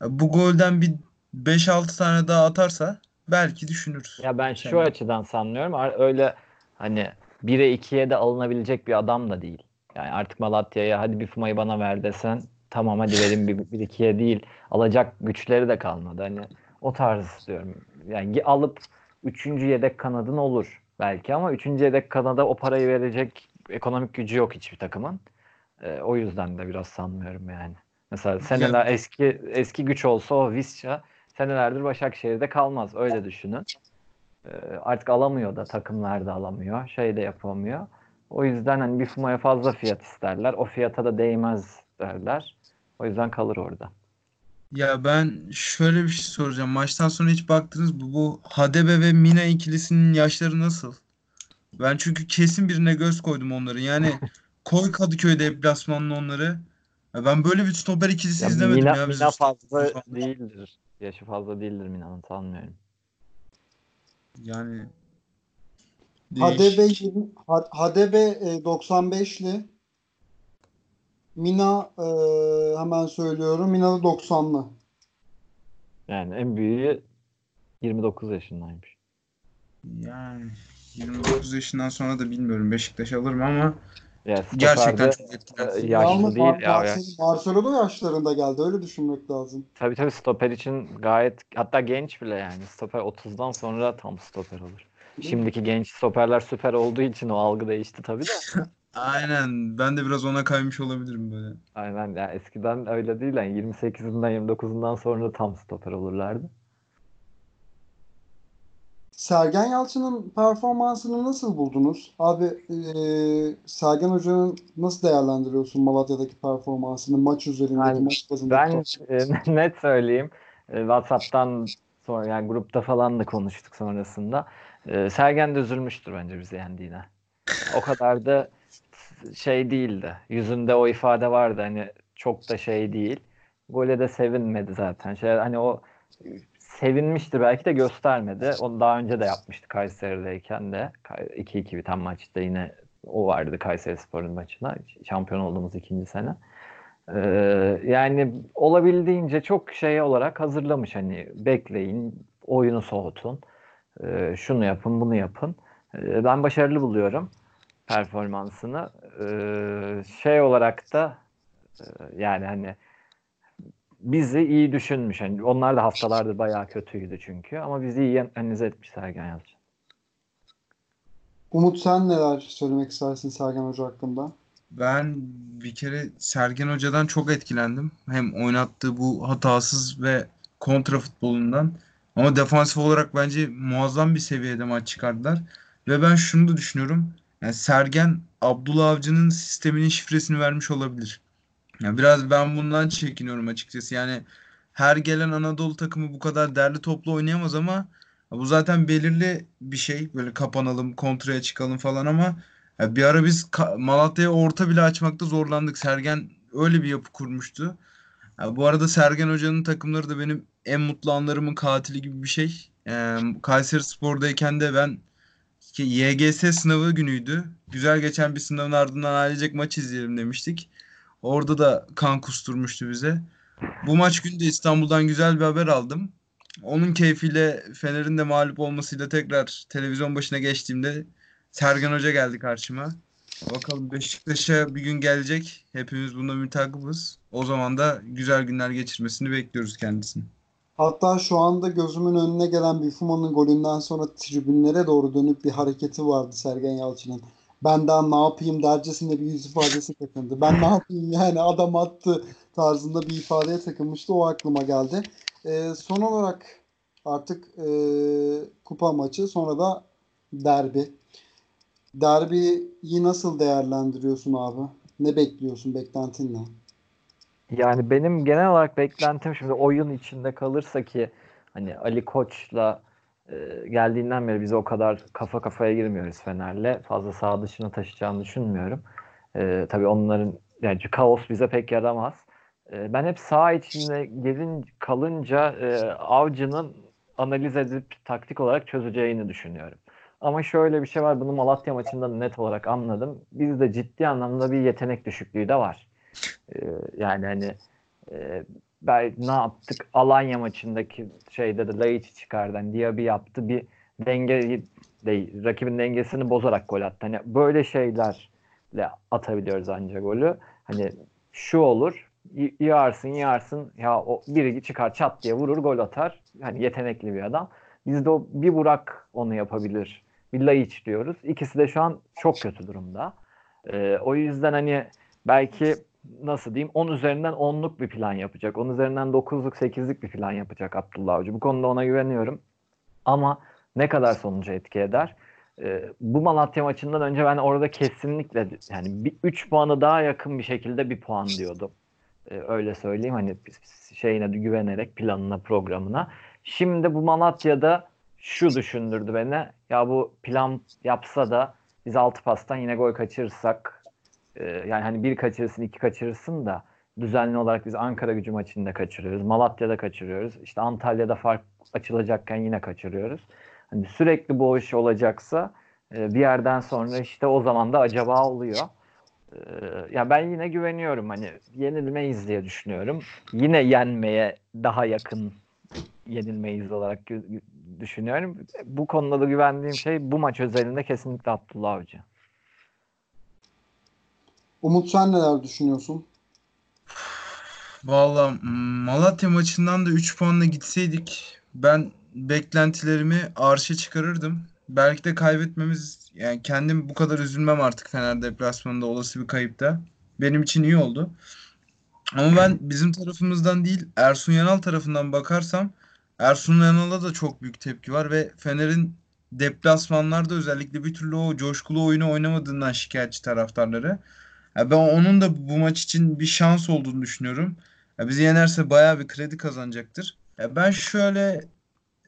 Bu golden bir 5-6 tane daha atarsa belki düşünürüz. Ya ben şu Sen- açıdan sanmıyorum. Öyle hani 1'e 2'ye de alınabilecek bir adam da değil. Yani artık Malatya'ya hadi bir Fuma'yı bana ver desen tamam hadi verin bir, bir ikiye değil. Alacak güçleri de kalmadı. Hani o tarz istiyorum. Yani alıp üçüncü yedek kanadın olur belki ama üçüncü yedek kanada o parayı verecek ekonomik gücü yok hiçbir takımın. Ee, o yüzden de biraz sanmıyorum yani. Mesela seneler eski eski güç olsa o Visca senelerdir Başakşehir'de kalmaz. Öyle düşünün. Ee, artık alamıyor da takımlar da alamıyor. Şey de yapamıyor. O yüzden hani bir Fuma'ya fazla fiyat isterler. O fiyata da değmez derler. O yüzden kalır orada. Ya ben şöyle bir şey soracağım. Maçtan sonra hiç baktınız mı? Bu Hadebe ve Mina ikilisinin yaşları nasıl? Ben çünkü kesin birine göz koydum onların. Yani koy Kadıköy deplasmanlı onları. Ya ben böyle bir stoper ikilisi Ya izlemedim Mina, ya. Mina fazla İstanbul'da. değildir. Yaşı fazla değildir Mina'nın sanmıyorum. Yani Hadebe e, 95'li. Mina e, hemen söylüyorum. Mina da 90'lı. Yani en büyüğü 29 yaşındaymış. Yani 29 yaşından sonra da bilmiyorum Beşiktaş alır mı ama Ya stoperde, Gerçekten çok e, etkilendi. yaşlı Yalnız değil Mar- ya. Mar- ya. Marcelo da yaşlarında geldi. Öyle düşünmek lazım. Tabii tabii stoper için gayet hatta genç bile yani. Stoper 30'dan sonra tam stoper olur. Şimdiki genç stoperler süper olduğu için o algı değişti tabii de. Aynen. Ben de biraz ona kaymış olabilirim böyle. Aynen ya eskiden öyle değil yani 28'inden 29'undan sonra tam stoper olurlardı. Sergen Yalçın'ın performansını nasıl buldunuz? Abi e, Sergen Hoca'nın nasıl değerlendiriyorsun Malatya'daki performansını maç üzerindeki Yani maç Ben e, net söyleyeyim. E, WhatsApp'tan sonra yani grupta falan da konuştuk sonrasında. E, Sergen de üzülmüştür bence bizi yendiğine. O kadar da şey değildi. Yüzünde o ifade vardı hani çok da şey değil. Gole de sevinmedi zaten. Şey hani o sevinmişti belki de göstermedi. Onu daha önce de yapmıştı Kayseri'deyken de. 2-2 biten maçta yine o vardı Kayserispor'un maçına. Şampiyon olduğumuz ikinci sene. Ee, yani olabildiğince çok şey olarak hazırlamış hani bekleyin, oyunu soğutun, ee, şunu yapın, bunu yapın. Ee, ben başarılı buluyorum performansını. Ee, şey olarak da e, yani hani bizi iyi düşünmüş. Yani onlar da haftalarda bayağı kötüydü çünkü ama bizi iyi analiz etmiş Sergen Yalçın. Umut sen neler söylemek istersin Sergen Hoca hakkında? Ben bir kere Sergen Hoca'dan çok etkilendim. Hem oynattığı bu hatasız ve kontra futbolundan ama defansif olarak bence muazzam bir seviyede maç çıkardılar. Ve ben şunu da düşünüyorum. Yani Sergen Abdullah Avcı'nın sisteminin şifresini vermiş olabilir. Yani biraz ben bundan çekiniyorum açıkçası. Yani her gelen Anadolu takımı bu kadar derli toplu oynayamaz ama bu zaten belirli bir şey. Böyle kapanalım, kontraya çıkalım falan ama ya bir ara biz Malatya'ya orta bile açmakta zorlandık. Sergen öyle bir yapı kurmuştu. Ya bu arada Sergen Hoca'nın takımları da benim en mutlu anlarımın katili gibi bir şey. Ee, Kayseri Spor'dayken de ben YGS sınavı günüydü. Güzel geçen bir sınavın ardından ailecek maç izleyelim demiştik. Orada da kan kusturmuştu bize. Bu maç günü de İstanbul'dan güzel bir haber aldım. Onun keyfiyle Fener'in de mağlup olmasıyla tekrar televizyon başına geçtiğimde Sergen Hoca geldi karşıma. Bakalım Beşiktaş'a bir gün gelecek. Hepimiz buna mütakibız. O zaman da güzel günler geçirmesini bekliyoruz kendisini. Hatta şu anda gözümün önüne gelen Bifuma'nın golünden sonra tribünlere doğru dönüp bir hareketi vardı Sergen Yalçın'ın. Ben daha ne yapayım dercesinde bir yüz ifadesi takındı. Ben ne yapayım yani adam attı tarzında bir ifadeye takılmıştı. O aklıma geldi. Ee, son olarak artık e, kupa maçı sonra da derbi. Derbiyi nasıl değerlendiriyorsun abi? Ne bekliyorsun? Beklentin ne? Yani benim genel olarak beklentim şimdi oyun içinde kalırsa ki hani Ali Koç'la e, geldiğinden beri biz o kadar kafa kafaya girmiyoruz Fener'le. Fazla sağ dışına taşıyacağını düşünmüyorum. E, tabii onların yani kaos bize pek yaramaz. E, ben hep sağ içinde gelin kalınca e, avcının analiz edip taktik olarak çözeceğini düşünüyorum. Ama şöyle bir şey var. Bunu Malatya maçında net olarak anladım. Bizde ciddi anlamda bir yetenek düşüklüğü de var. Ee, yani hani e, ben ne yaptık? Alanya maçındaki şeyde de Laiç'i çıkardı. Hani Diaby yaptı. Bir denge de, rakibin dengesini bozarak gol attı. Hani böyle şeylerle atabiliyoruz ancak golü. Hani şu olur. Yağarsın yağarsın ya o biri çıkar çat diye vurur gol atar. Hani yetenekli bir adam. Bizde o bir Burak onu yapabilir. Bir Laiç diyoruz. İkisi de şu an çok kötü durumda. Ee, o yüzden hani belki nasıl diyeyim 10 üzerinden 10'luk bir plan yapacak. 10 üzerinden 9'luk 8'lik bir plan yapacak Abdullah Avcı. Bu konuda ona güveniyorum. Ama ne kadar sonucu etki eder? Ee, bu Malatya maçından önce ben orada kesinlikle yani bir 3 puanı daha yakın bir şekilde bir puan diyordum. Ee, öyle söyleyeyim hani şeyine güvenerek planına programına. Şimdi bu Malatya'da şu düşündürdü beni. Ya bu plan yapsa da biz 6 pastan yine gol kaçırırsak e, yani hani bir kaçırırsın iki kaçırırsın da düzenli olarak biz Ankara gücü maçında kaçırıyoruz. Malatya'da kaçırıyoruz. İşte Antalya'da fark açılacakken yine kaçırıyoruz. Hani sürekli bu iş olacaksa e, bir yerden sonra işte o zaman da acaba oluyor. E, ya ben yine güveniyorum hani yenilmeyiz diye düşünüyorum. Yine yenmeye daha yakın yenilmeyiz olarak düşünüyorum. Bu konuda da güvendiğim şey bu maç özelinde kesinlikle Abdullah Avcı. Umut sen neler düşünüyorsun? Valla Malatya maçından da 3 puanla gitseydik ben beklentilerimi arşa çıkarırdım. Belki de kaybetmemiz yani kendim bu kadar üzülmem artık Fener deplasmanında olası bir kayıpta. Benim için iyi oldu. Ama ben bizim tarafımızdan değil Ersun Yanal tarafından bakarsam Ersun Yanal'a da çok büyük tepki var ve Fener'in deplasmanlarda özellikle bir türlü o coşkulu oyunu oynamadığından şikayetçi taraftarları. Ya ben onun da bu maç için bir şans olduğunu düşünüyorum. Ya bizi yenerse bayağı bir kredi kazanacaktır. Ya ben şöyle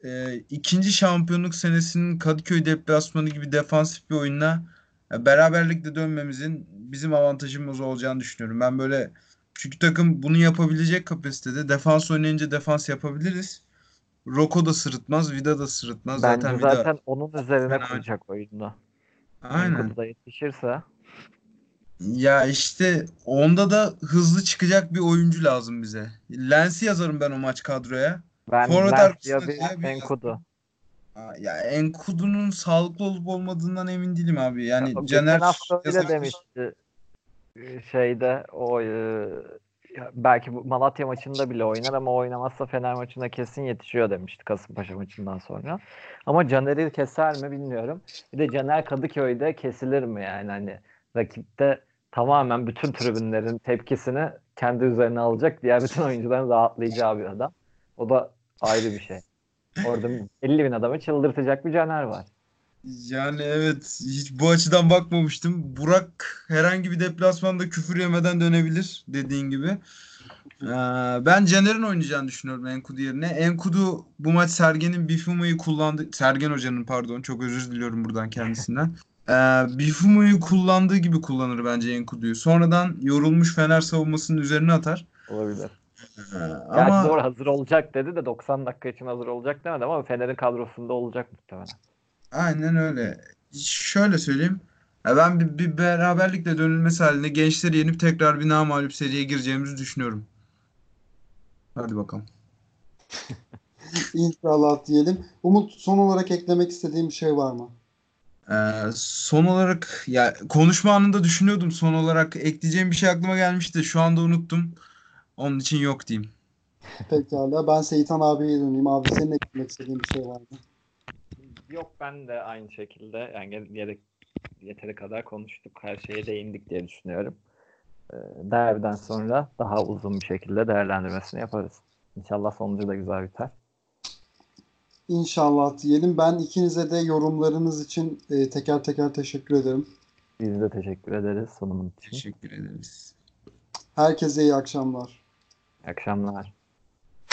e, ikinci şampiyonluk senesinin Kadıköy deplasmanı gibi defansif bir oyunla ya beraberlikle dönmemizin bizim avantajımız olacağını düşünüyorum. Ben böyle çünkü takım bunu yapabilecek kapasitede. Defans oynayınca defans yapabiliriz. Roko da sırıtmaz, Vida da sırıtmaz. Bence Zaten zaten, Vida onun üzerine Fena. kuracak oyunda. aynen. Enkudu da yetişirse. Ya işte onda da hızlı çıkacak bir oyuncu lazım bize. Lens'i yazarım ben o maç kadroya. Ben Forvet Lens yazayım, Enkudu. Ya Enkudu'nun sağlıklı olup olmadığından emin değilim abi. Yani Ya, Caner hafta yazabilir. demişti e, şeyde o e, belki Malatya maçında bile oynar ama oynamazsa Fener maçında kesin yetişiyor demişti Kasımpaşa maçından sonra. Ama Caner'i keser mi bilmiyorum. Bir de Caner Kadıköy'de kesilir mi yani hani rakipte tamamen bütün tribünlerin tepkisini kendi üzerine alacak diğer bütün oyuncuların rahatlayacağı bir adam. O da ayrı bir şey. Orada 50 bin adamı çıldırtacak bir Caner var. Yani evet hiç bu açıdan bakmamıştım. Burak herhangi bir deplasmanda küfür yemeden dönebilir dediğin gibi. Ee, ben Caner'in oynayacağını düşünüyorum Enkudu yerine. Enkudu bu maç Sergen'in Bifuma'yı kullandı. Sergen Hoca'nın pardon çok özür diliyorum buradan kendisinden. Ee, Bifuma'yı kullandığı gibi kullanır bence Enkudu'yu. Sonradan yorulmuş Fener savunmasının üzerine atar. Olabilir. Ee, Gerçi ama doğru hazır olacak dedi de 90 dakika için hazır olacak demedi ama Fener'in kadrosunda olacak muhtemelen. Aynen öyle. Şöyle söyleyeyim. Ya ben bir, bir beraberlikle dönülmesi halinde gençleri yenip tekrar bir namağlup seriye gireceğimizi düşünüyorum. Hadi bakalım. İnşallah diyelim. Umut son olarak eklemek istediğim bir şey var mı? Ee, son olarak ya konuşma anında düşünüyordum. Son olarak ekleyeceğim bir şey aklıma gelmişti. de Şu anda unuttum. Onun için yok diyeyim. Pekala. Ben Seyitan abiye döneyim. Abi senin eklemek istediğin bir şey var mı? Yok ben de aynı şekilde yani gerek yeteri kadar konuştuk. Her şeye değindik diye düşünüyorum. Ee, Derbiden sonra daha uzun bir şekilde değerlendirmesini yaparız. İnşallah sonucu da güzel biter. İnşallah diyelim. Ben ikinize de yorumlarınız için e, teker teker teşekkür ederim. Biz de teşekkür ederiz sunumun için. Teşekkür ederiz. Herkese iyi akşamlar. İyi akşamlar.